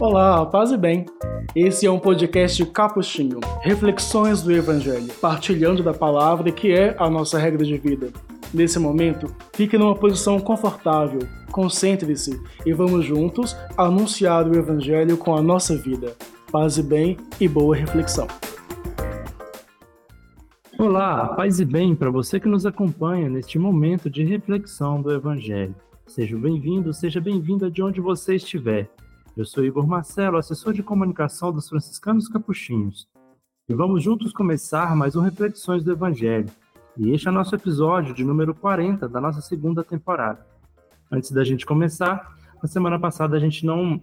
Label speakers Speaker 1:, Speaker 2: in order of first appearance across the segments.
Speaker 1: Olá, paz e bem. Esse é um podcast capuchinho, reflexões do Evangelho, partilhando da palavra que é a nossa regra de vida. Nesse momento, fique numa posição confortável, concentre-se e vamos juntos anunciar o Evangelho com a nossa vida. Paz e bem e boa reflexão.
Speaker 2: Olá, paz e bem para você que nos acompanha neste momento de reflexão do Evangelho. Seja bem-vindo, seja bem-vinda de onde você estiver. Eu sou Igor Marcelo, assessor de comunicação dos franciscanos capuchinhos. E vamos juntos começar mais um Reflexões do Evangelho. E este é o nosso episódio de número 40 da nossa segunda temporada. Antes da gente começar, na semana passada a gente não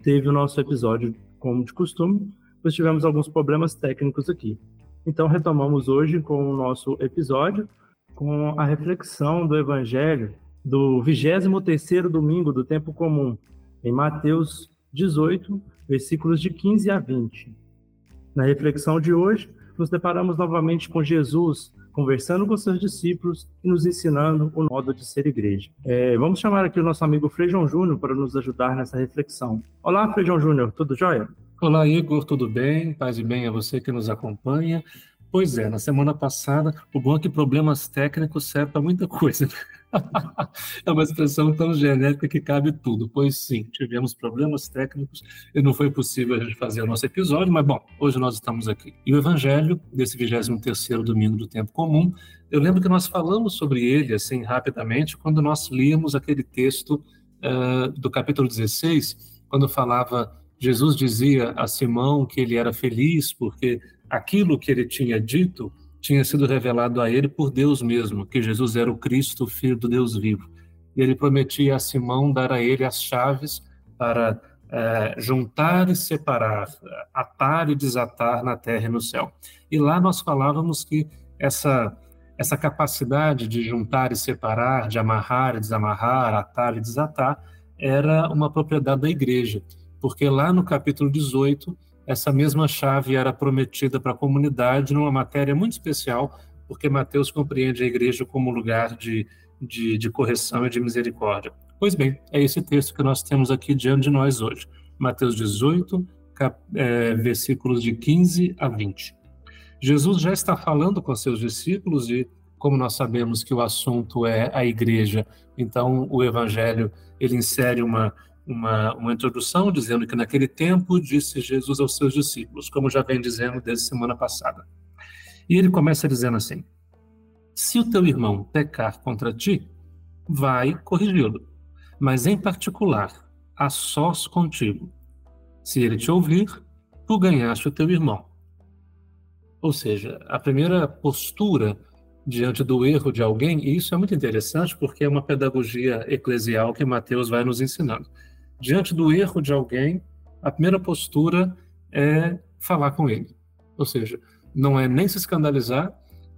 Speaker 2: teve o nosso episódio como de costume, pois tivemos alguns problemas técnicos aqui. Então retomamos hoje com o nosso episódio com a reflexão do Evangelho do 23º domingo do tempo comum, em Mateus 18, versículos de 15 a 20. Na reflexão de hoje, nos deparamos novamente com Jesus conversando com seus discípulos e nos ensinando o modo de ser igreja. É, vamos chamar aqui o nosso amigo Frejão Júnior para nos ajudar nessa reflexão. Olá, Frejão Júnior, tudo jóia?
Speaker 3: Olá, Igor, tudo bem? Paz e bem a você que nos acompanha. Pois é, na semana passada, o bom é que problemas técnicos servem para muita coisa. É uma expressão tão genérica que cabe tudo. Pois sim, tivemos problemas técnicos e não foi possível a gente fazer o nosso episódio, mas bom, hoje nós estamos aqui. E o Evangelho, desse 23º domingo do tempo comum, eu lembro que nós falamos sobre ele, assim, rapidamente, quando nós líamos aquele texto uh, do capítulo 16, quando falava, Jesus dizia a Simão que ele era feliz porque aquilo que ele tinha dito tinha sido revelado a ele por Deus mesmo, que Jesus era o Cristo, filho do Deus vivo. E ele prometia a Simão dar a ele as chaves para é, juntar e separar, atar e desatar na terra e no céu. E lá nós falávamos que essa essa capacidade de juntar e separar, de amarrar e desamarrar, atar e desatar, era uma propriedade da igreja, porque lá no capítulo 18 essa mesma chave era prometida para a comunidade numa matéria muito especial, porque Mateus compreende a igreja como lugar de, de, de correção e de misericórdia. Pois bem, é esse texto que nós temos aqui diante de nós hoje. Mateus 18, cap, é, versículos de 15 a 20. Jesus já está falando com seus discípulos e, como nós sabemos que o assunto é a igreja, então o evangelho ele insere uma uma, uma introdução dizendo que naquele tempo disse Jesus aos seus discípulos, como já vem dizendo desde semana passada. E ele começa dizendo assim: Se o teu irmão pecar contra ti, vai corrigi-lo, mas em particular, a sós contigo. Se ele te ouvir, tu ganhaste o teu irmão. Ou seja, a primeira postura diante do erro de alguém, e isso é muito interessante porque é uma pedagogia eclesial que Mateus vai nos ensinando diante do erro de alguém, a primeira postura é falar com ele. Ou seja, não é nem se escandalizar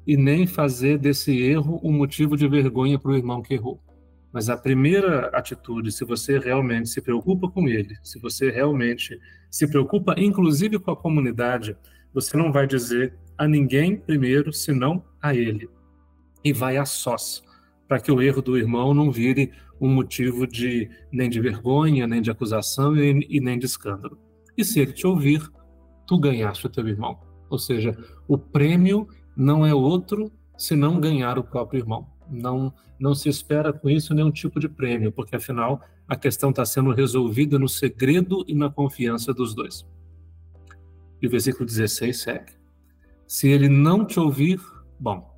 Speaker 3: e nem fazer desse erro um motivo de vergonha para o irmão que errou. Mas a primeira atitude, se você realmente se preocupa com ele, se você realmente se preocupa, inclusive com a comunidade, você não vai dizer a ninguém primeiro, senão a ele. E vai a sós, para que o erro do irmão não vire um motivo de nem de vergonha, nem de acusação e, e nem de escândalo. E se ele te ouvir, tu ganhaste o teu irmão. Ou seja, o prêmio não é outro senão ganhar o próprio irmão. Não, não se espera com isso nenhum tipo de prêmio, porque afinal a questão está sendo resolvida no segredo e na confiança dos dois. E o versículo 16 segue. Se ele não te ouvir, bom,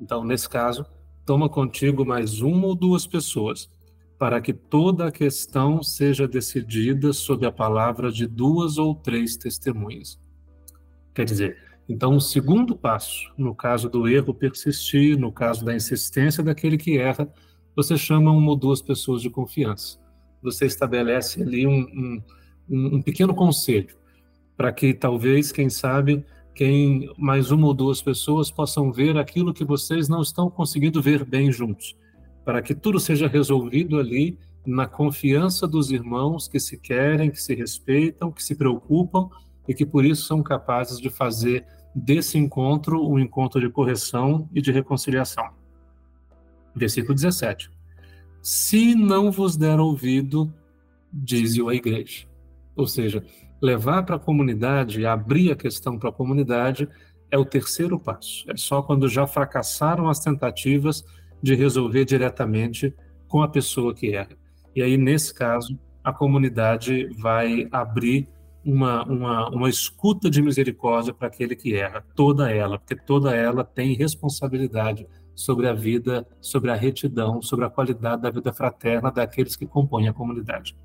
Speaker 3: então nesse caso, toma contigo mais uma ou duas pessoas para que toda a questão seja decidida sob a palavra de duas ou três testemunhas. Quer dizer, então, o segundo passo, no caso do erro persistir, no caso da insistência daquele que erra, você chama uma ou duas pessoas de confiança. Você estabelece ali um, um, um pequeno conselho, para que talvez, quem sabe, quem mais uma ou duas pessoas possam ver aquilo que vocês não estão conseguindo ver bem juntos para que tudo seja resolvido ali na confiança dos irmãos que se querem, que se respeitam, que se preocupam e que por isso são capazes de fazer desse encontro um encontro de correção e de reconciliação. Versículo 17. Se não vos der ouvido, diz-o a igreja. Ou seja, levar para a comunidade, abrir a questão para a comunidade, é o terceiro passo. É só quando já fracassaram as tentativas de resolver diretamente com a pessoa que erra. E aí, nesse caso, a comunidade vai abrir uma, uma, uma escuta de misericórdia para aquele que erra, toda ela, porque toda ela tem responsabilidade sobre a vida, sobre a retidão, sobre a qualidade da vida fraterna daqueles que compõem a comunidade.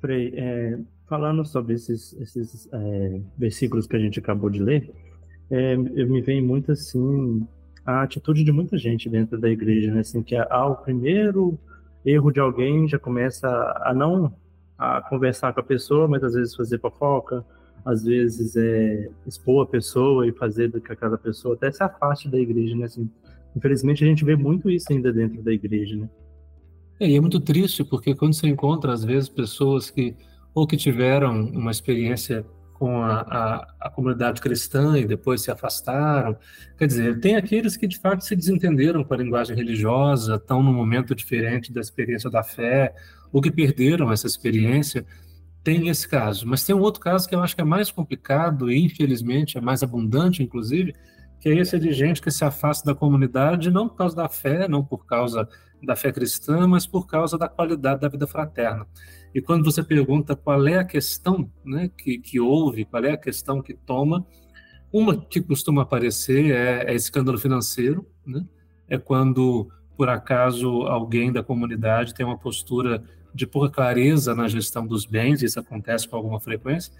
Speaker 2: Frei, é, falando sobre esses, esses é, versículos que a gente acabou de ler, é, eu me vem muito assim a atitude de muita gente dentro da igreja, né? Assim, que ao primeiro erro de alguém já começa a não a conversar com a pessoa, mas às vezes fazer fofoca, às vezes é expor a pessoa e fazer que aquela pessoa até se afaste da igreja, né? Assim, infelizmente a gente vê muito isso ainda dentro da igreja, né?
Speaker 3: É, e é muito triste porque quando você encontra às vezes pessoas que ou que tiveram uma experiência com a, a, a, comunidade cristã e depois se afastaram. Quer dizer, tem aqueles que de fato se desentenderam com a linguagem religiosa, estão num momento diferente da experiência da fé, ou que perderam essa experiência. Tem esse caso. Mas tem um outro caso que eu acho que é mais complicado e, infelizmente, é mais abundante, inclusive, que é esse de gente que se afasta da comunidade não por causa da fé, não por causa da fé cristã, mas por causa da qualidade da vida fraterna. E quando você pergunta qual é a questão né, que, que houve, qual é a questão que toma, uma que costuma aparecer é, é escândalo financeiro, né? é quando, por acaso, alguém da comunidade tem uma postura de pouca clareza na gestão dos bens, isso acontece com alguma frequência,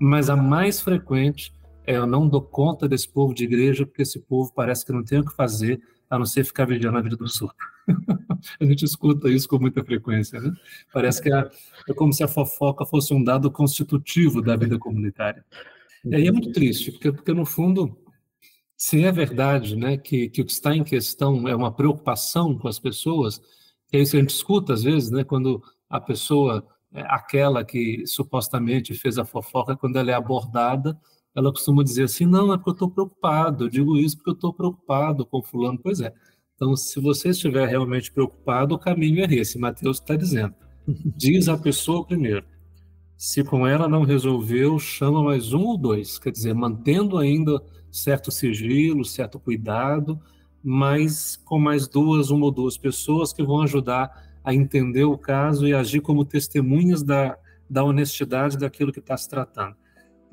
Speaker 3: mas a mais frequente eu não dou conta desse povo de igreja porque esse povo parece que não tem o que fazer a não ser ficar vigiando a vida dos outros. a gente escuta isso com muita frequência, né? Parece que é, é, como se a fofoca fosse um dado constitutivo da vida comunitária. E aí é muito triste, porque, porque no fundo, se é verdade né, que, que o que está em questão é uma preocupação com as pessoas, é isso que a gente escuta às vezes, né, quando a pessoa, é, aquela que supostamente fez a fofoca, quando ela é abordada, ela costuma dizer assim: não, é porque eu estou preocupado, eu digo isso porque eu estou preocupado com Fulano. Pois é. Então, se você estiver realmente preocupado, o caminho é esse, Mateus está dizendo. Diz a pessoa primeiro. Se com ela não resolveu, chama mais um ou dois. Quer dizer, mantendo ainda certo sigilo, certo cuidado, mas com mais duas, uma ou duas pessoas que vão ajudar a entender o caso e agir como testemunhas da, da honestidade daquilo que está se tratando.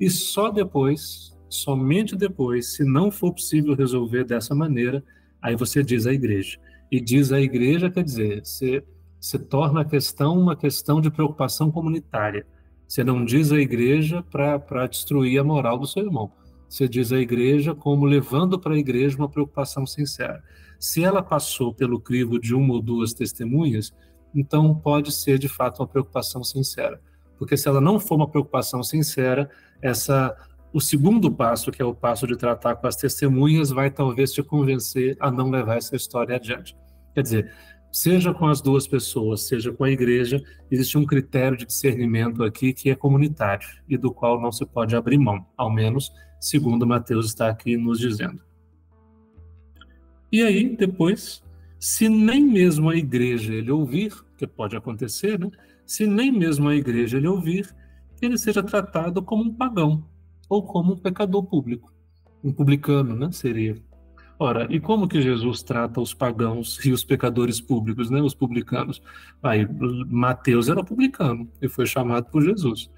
Speaker 3: E só depois, somente depois, se não for possível resolver dessa maneira, aí você diz à igreja. E diz à igreja quer dizer, você, você torna a questão uma questão de preocupação comunitária. Você não diz à igreja para destruir a moral do seu irmão. Você diz à igreja como levando para a igreja uma preocupação sincera. Se ela passou pelo crivo de uma ou duas testemunhas, então pode ser de fato uma preocupação sincera. Porque se ela não for uma preocupação sincera, essa o segundo passo, que é o passo de tratar com as testemunhas, vai talvez te convencer a não levar essa história adiante. Quer dizer, seja com as duas pessoas, seja com a igreja, existe um critério de discernimento aqui que é comunitário e do qual não se pode abrir mão, ao menos segundo Mateus está aqui nos dizendo. E aí, depois, se nem mesmo a igreja ele ouvir, que pode acontecer, né? Se nem mesmo a igreja ele ouvir, ele seja tratado como um pagão ou como um pecador público. Um publicano, né? Seria. Ora, e como que Jesus trata os pagãos e os pecadores públicos, né? Os publicanos? Aí, Mateus era publicano e foi chamado por Jesus.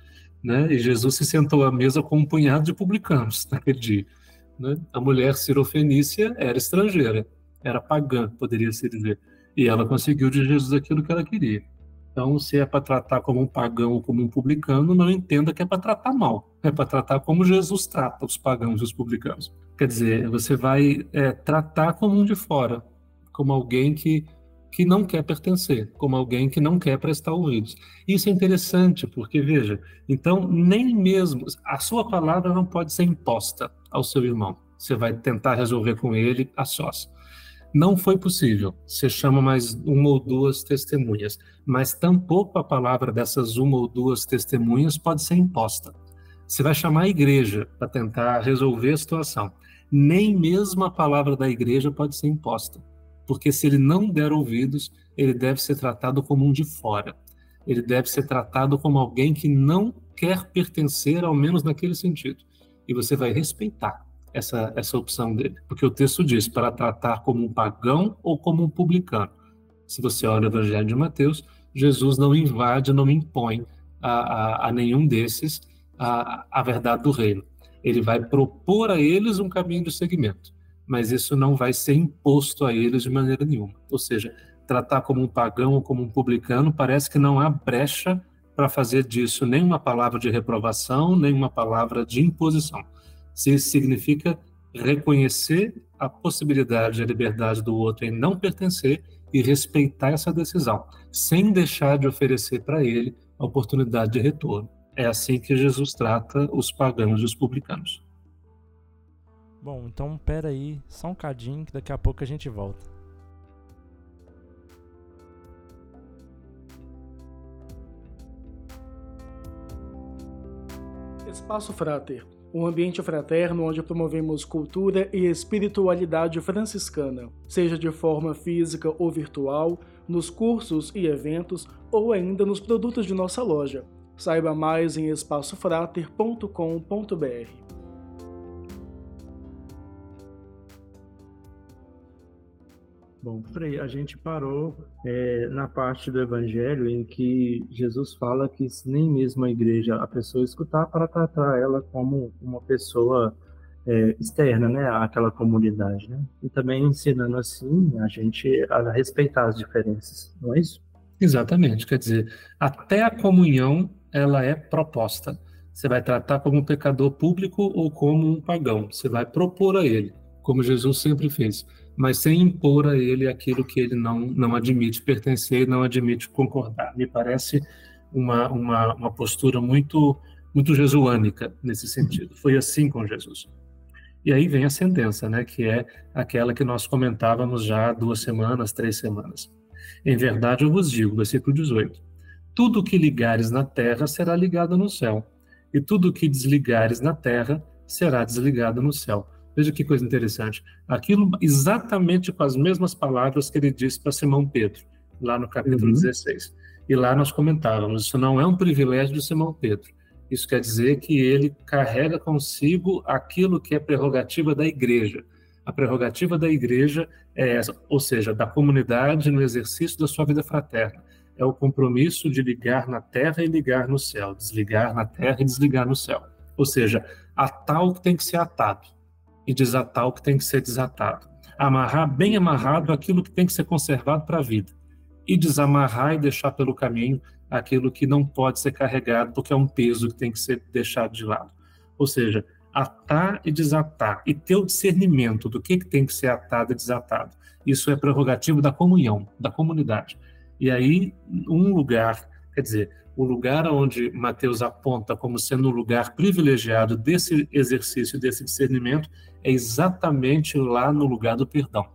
Speaker 3: Né? E Jesus se sentou à mesa com um punhado de publicanos naquele dia. Né? A mulher sirofenícia era estrangeira, era pagã, poderia se dizer. E ela conseguiu de Jesus aquilo que ela queria. Então, se é para tratar como um pagão ou como um publicano, não entenda que é para tratar mal. É para tratar como Jesus trata os pagãos e os publicanos. Quer dizer, você vai é, tratar como um de fora, como alguém que, que não quer pertencer, como alguém que não quer prestar ouvidos. Isso é interessante, porque, veja, então, nem mesmo a sua palavra não pode ser imposta ao seu irmão. Você vai tentar resolver com ele a sós. Não foi possível. Você chama mais uma ou duas testemunhas, mas tampouco a palavra dessas uma ou duas testemunhas pode ser imposta. Você vai chamar a igreja para tentar resolver a situação. Nem mesmo a palavra da igreja pode ser imposta, porque se ele não der ouvidos, ele deve ser tratado como um de fora. ele deve ser tratado como alguém que não quer pertencer, ao menos naquele sentido. E você vai respeitar essa, essa opção dele, porque o texto diz para tratar como um pagão ou como um publicano. Se você olha o Evangelho de Mateus, Jesus não invade, não impõe a, a, a nenhum desses a, a verdade do reino. Ele vai propor a eles um caminho de seguimento, mas isso não vai ser imposto a eles de maneira nenhuma. Ou seja, tratar como um pagão ou como um publicano parece que não há brecha para fazer disso nenhuma palavra de reprovação, nenhuma palavra de imposição. Se isso significa reconhecer a possibilidade, a liberdade do outro em não pertencer e respeitar essa decisão, sem deixar de oferecer para ele a oportunidade de retorno. É assim que Jesus trata os pagãos e os publicanos.
Speaker 2: Bom, então pera aí, só um cadinho que daqui a pouco a gente volta.
Speaker 1: Espaço Frater, um ambiente fraterno onde promovemos cultura e espiritualidade franciscana, seja de forma física ou virtual, nos cursos e eventos ou ainda nos produtos de nossa loja. Saiba mais em espaçofrater.com.br.
Speaker 2: Bom, Frei, a gente parou é, na parte do Evangelho em que Jesus fala que nem mesmo a igreja, a pessoa escutar para tratar ela como uma pessoa é, externa, né, àquela comunidade, né? E também ensinando assim a gente a respeitar as diferenças, não é isso?
Speaker 3: Exatamente, quer dizer, até a comunhão ela é proposta. Você vai tratar como um pecador público ou como um pagão. Você vai propor a ele, como Jesus sempre fez mas sem impor a ele aquilo que ele não, não admite pertencer, não admite concordar. Me parece uma, uma, uma postura muito, muito jesuânica nesse sentido. Foi assim com Jesus. E aí vem a sentença, né, que é aquela que nós comentávamos já há duas semanas, três semanas. Em verdade eu vos digo, versículo 18: tudo que ligares na terra será ligado no céu, e tudo que desligares na terra será desligado no céu. Veja que coisa interessante. Aquilo exatamente com as mesmas palavras que ele disse para Simão Pedro, lá no capítulo uhum. 16. E lá nós comentávamos: isso não é um privilégio de Simão Pedro. Isso quer dizer que ele carrega consigo aquilo que é prerrogativa da igreja. A prerrogativa da igreja é essa, ou seja, da comunidade no exercício da sua vida fraterna. É o compromisso de ligar na terra e ligar no céu, desligar na terra e desligar no céu. Ou seja, atar o que tem que ser atado e desatar o que tem que ser desatado. Amarrar bem amarrado aquilo que tem que ser conservado para a vida. E desamarrar e deixar pelo caminho aquilo que não pode ser carregado, porque é um peso que tem que ser deixado de lado. Ou seja, atar e desatar, e ter o discernimento do que, que tem que ser atado e desatado. Isso é prerrogativo da comunhão, da comunidade. E aí, um lugar, quer dizer, o lugar onde Mateus aponta como sendo o lugar privilegiado desse exercício, desse discernimento, é exatamente lá no lugar do perdão.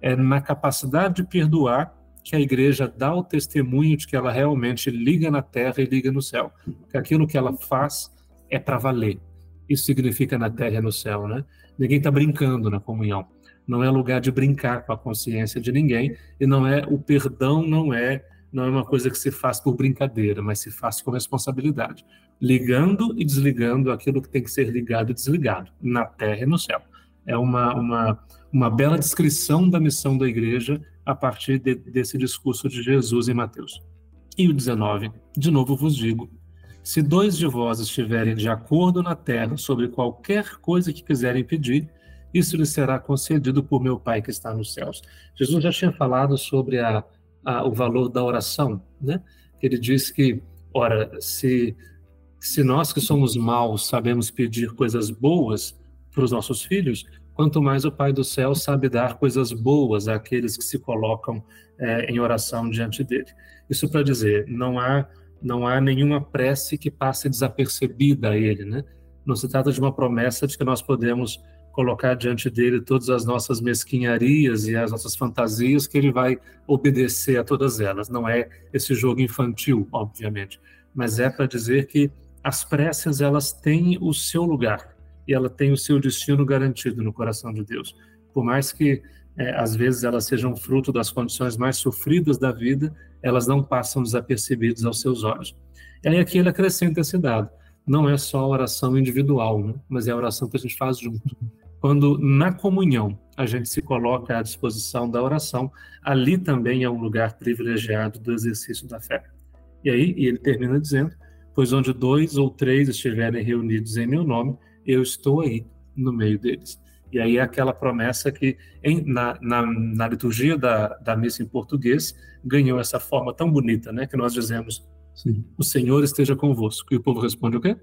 Speaker 3: É na capacidade de perdoar que a igreja dá o testemunho de que ela realmente liga na terra e liga no céu. Que aquilo que ela faz é para valer. Isso significa na terra e no céu, né? Ninguém está brincando na comunhão. Não é lugar de brincar com a consciência de ninguém e não é o perdão não é não é uma coisa que se faz por brincadeira, mas se faz com responsabilidade, ligando e desligando aquilo que tem que ser ligado e desligado, na terra e no céu. É uma, uma, uma bela descrição da missão da igreja a partir de, desse discurso de Jesus em Mateus. E o 19, de novo vos digo: se dois de vós estiverem de acordo na terra sobre qualquer coisa que quiserem pedir, isso lhes será concedido por meu Pai que está nos céus. Jesus já tinha falado sobre a a, o valor da oração, né? Ele diz que, ora, se, se nós que somos maus sabemos pedir coisas boas para os nossos filhos, quanto mais o Pai do céu sabe dar coisas boas àqueles que se colocam é, em oração diante dele. Isso para dizer, não há não há nenhuma prece que passe desapercebida a ele, né? Não se trata de uma promessa de que nós podemos colocar diante dele todas as nossas mesquinharias e as nossas fantasias, que ele vai obedecer a todas elas. Não é esse jogo infantil, obviamente, mas é para dizer que as preces elas têm o seu lugar e ela tem o seu destino garantido no coração de Deus. Por mais que é, às vezes elas sejam fruto das condições mais sofridas da vida, elas não passam desapercebidas aos seus olhos. E aí aqui ele acrescenta esse dado. Não é só a oração individual, né? mas é a oração que a gente faz junto. Quando na comunhão a gente se coloca à disposição da oração, ali também é um lugar privilegiado do exercício da fé. E aí e ele termina dizendo: Pois onde dois ou três estiverem reunidos em meu nome, eu estou aí no meio deles. E aí é aquela promessa que em, na, na, na, liturgia da, da missa em português ganhou essa forma tão bonita, né? Que nós dizemos, Sim. o Senhor esteja convosco. E o povo responde o quê?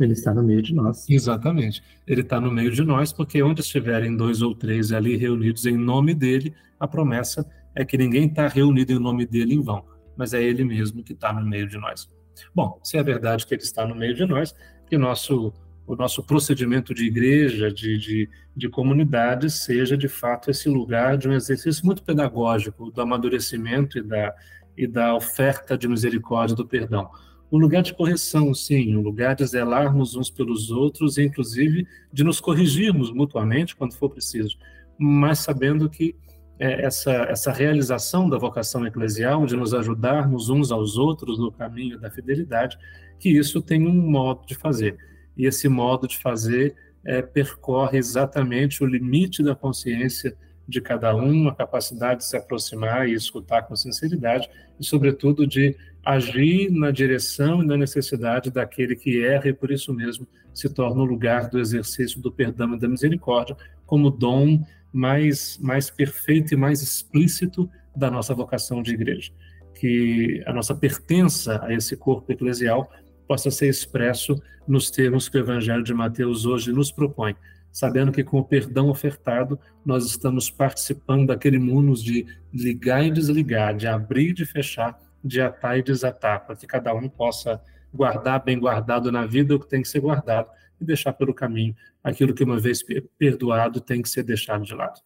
Speaker 4: Ele está no meio de nós.
Speaker 3: Exatamente. Ele está no meio de nós, porque onde estiverem dois ou três ali reunidos em nome dele, a promessa é que ninguém está reunido em nome dele em vão, mas é ele mesmo que está no meio de nós. Bom, se é verdade que ele está no meio de nós, que nosso o nosso procedimento de igreja, de, de, de comunidade, seja de fato esse lugar de um exercício muito pedagógico do amadurecimento e da, e da oferta de misericórdia do perdão. Um lugar de correção, sim, um lugar de zelarmos uns pelos outros, e inclusive de nos corrigirmos mutuamente quando for preciso, mas sabendo que é, essa, essa realização da vocação eclesial, de nos ajudarmos uns aos outros no caminho da fidelidade, que isso tem um modo de fazer. E esse modo de fazer é, percorre exatamente o limite da consciência de cada um, a capacidade de se aproximar e escutar com sinceridade, e, sobretudo, de agir na direção e na necessidade daquele que erra e, por isso mesmo, se torna o lugar do exercício do perdão e da misericórdia como dom mais, mais perfeito e mais explícito da nossa vocação de igreja. Que a nossa pertença a esse corpo eclesial possa ser expresso nos termos que o Evangelho de Mateus hoje nos propõe, sabendo que com o perdão ofertado nós estamos participando daquele mundo de ligar e desligar, de abrir e de fechar, de atar e desatar, para que cada um possa guardar bem guardado na vida o que tem que ser guardado e deixar pelo caminho aquilo que uma vez perdoado tem que ser deixado de lado.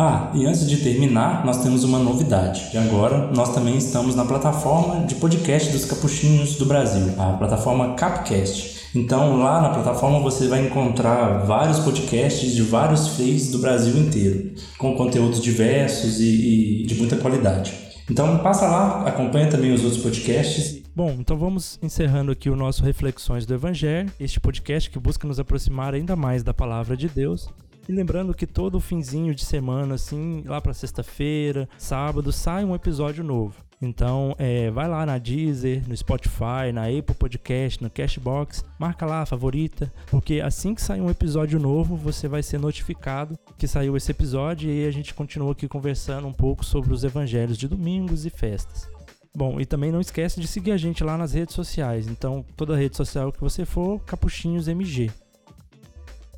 Speaker 4: Ah, e antes de terminar, nós temos uma novidade. De agora, nós também estamos na plataforma de podcast dos capuchinhos do Brasil, a plataforma Capcast. Então, lá na plataforma você vai encontrar vários podcasts de vários freios do Brasil inteiro, com conteúdos diversos e, e de muita qualidade. Então, passa lá, acompanha também os outros podcasts. Bom, então vamos encerrando aqui o nosso Reflexões do Evangelho, este podcast que busca nos aproximar ainda mais da palavra de Deus e lembrando que todo finzinho de semana, assim, lá para sexta-feira, sábado, sai um episódio novo. Então, é, vai lá na Deezer, no Spotify, na Apple Podcast, no Cashbox, marca lá a favorita, porque assim que sair um episódio novo, você vai ser notificado que saiu esse episódio e a gente continua aqui conversando um pouco sobre os evangelhos de domingos e festas. Bom, e também não esquece de seguir a gente lá nas redes sociais. Então, toda rede social que você for, Capuchinhos MG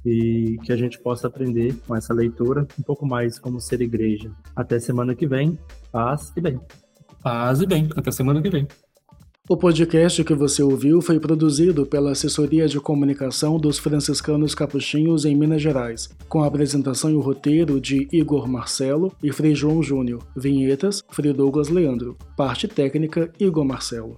Speaker 4: e que a gente possa aprender com essa leitura um pouco mais como ser igreja. Até semana que vem. Paz e bem.
Speaker 3: Paz e bem. Até semana que vem.
Speaker 1: O podcast que você ouviu foi produzido pela Assessoria de Comunicação dos Franciscanos Capuchinhos em Minas Gerais, com a apresentação e o roteiro de Igor Marcelo e Frei João Júnior. Vinhetas, Frei Douglas Leandro. Parte técnica, Igor Marcelo.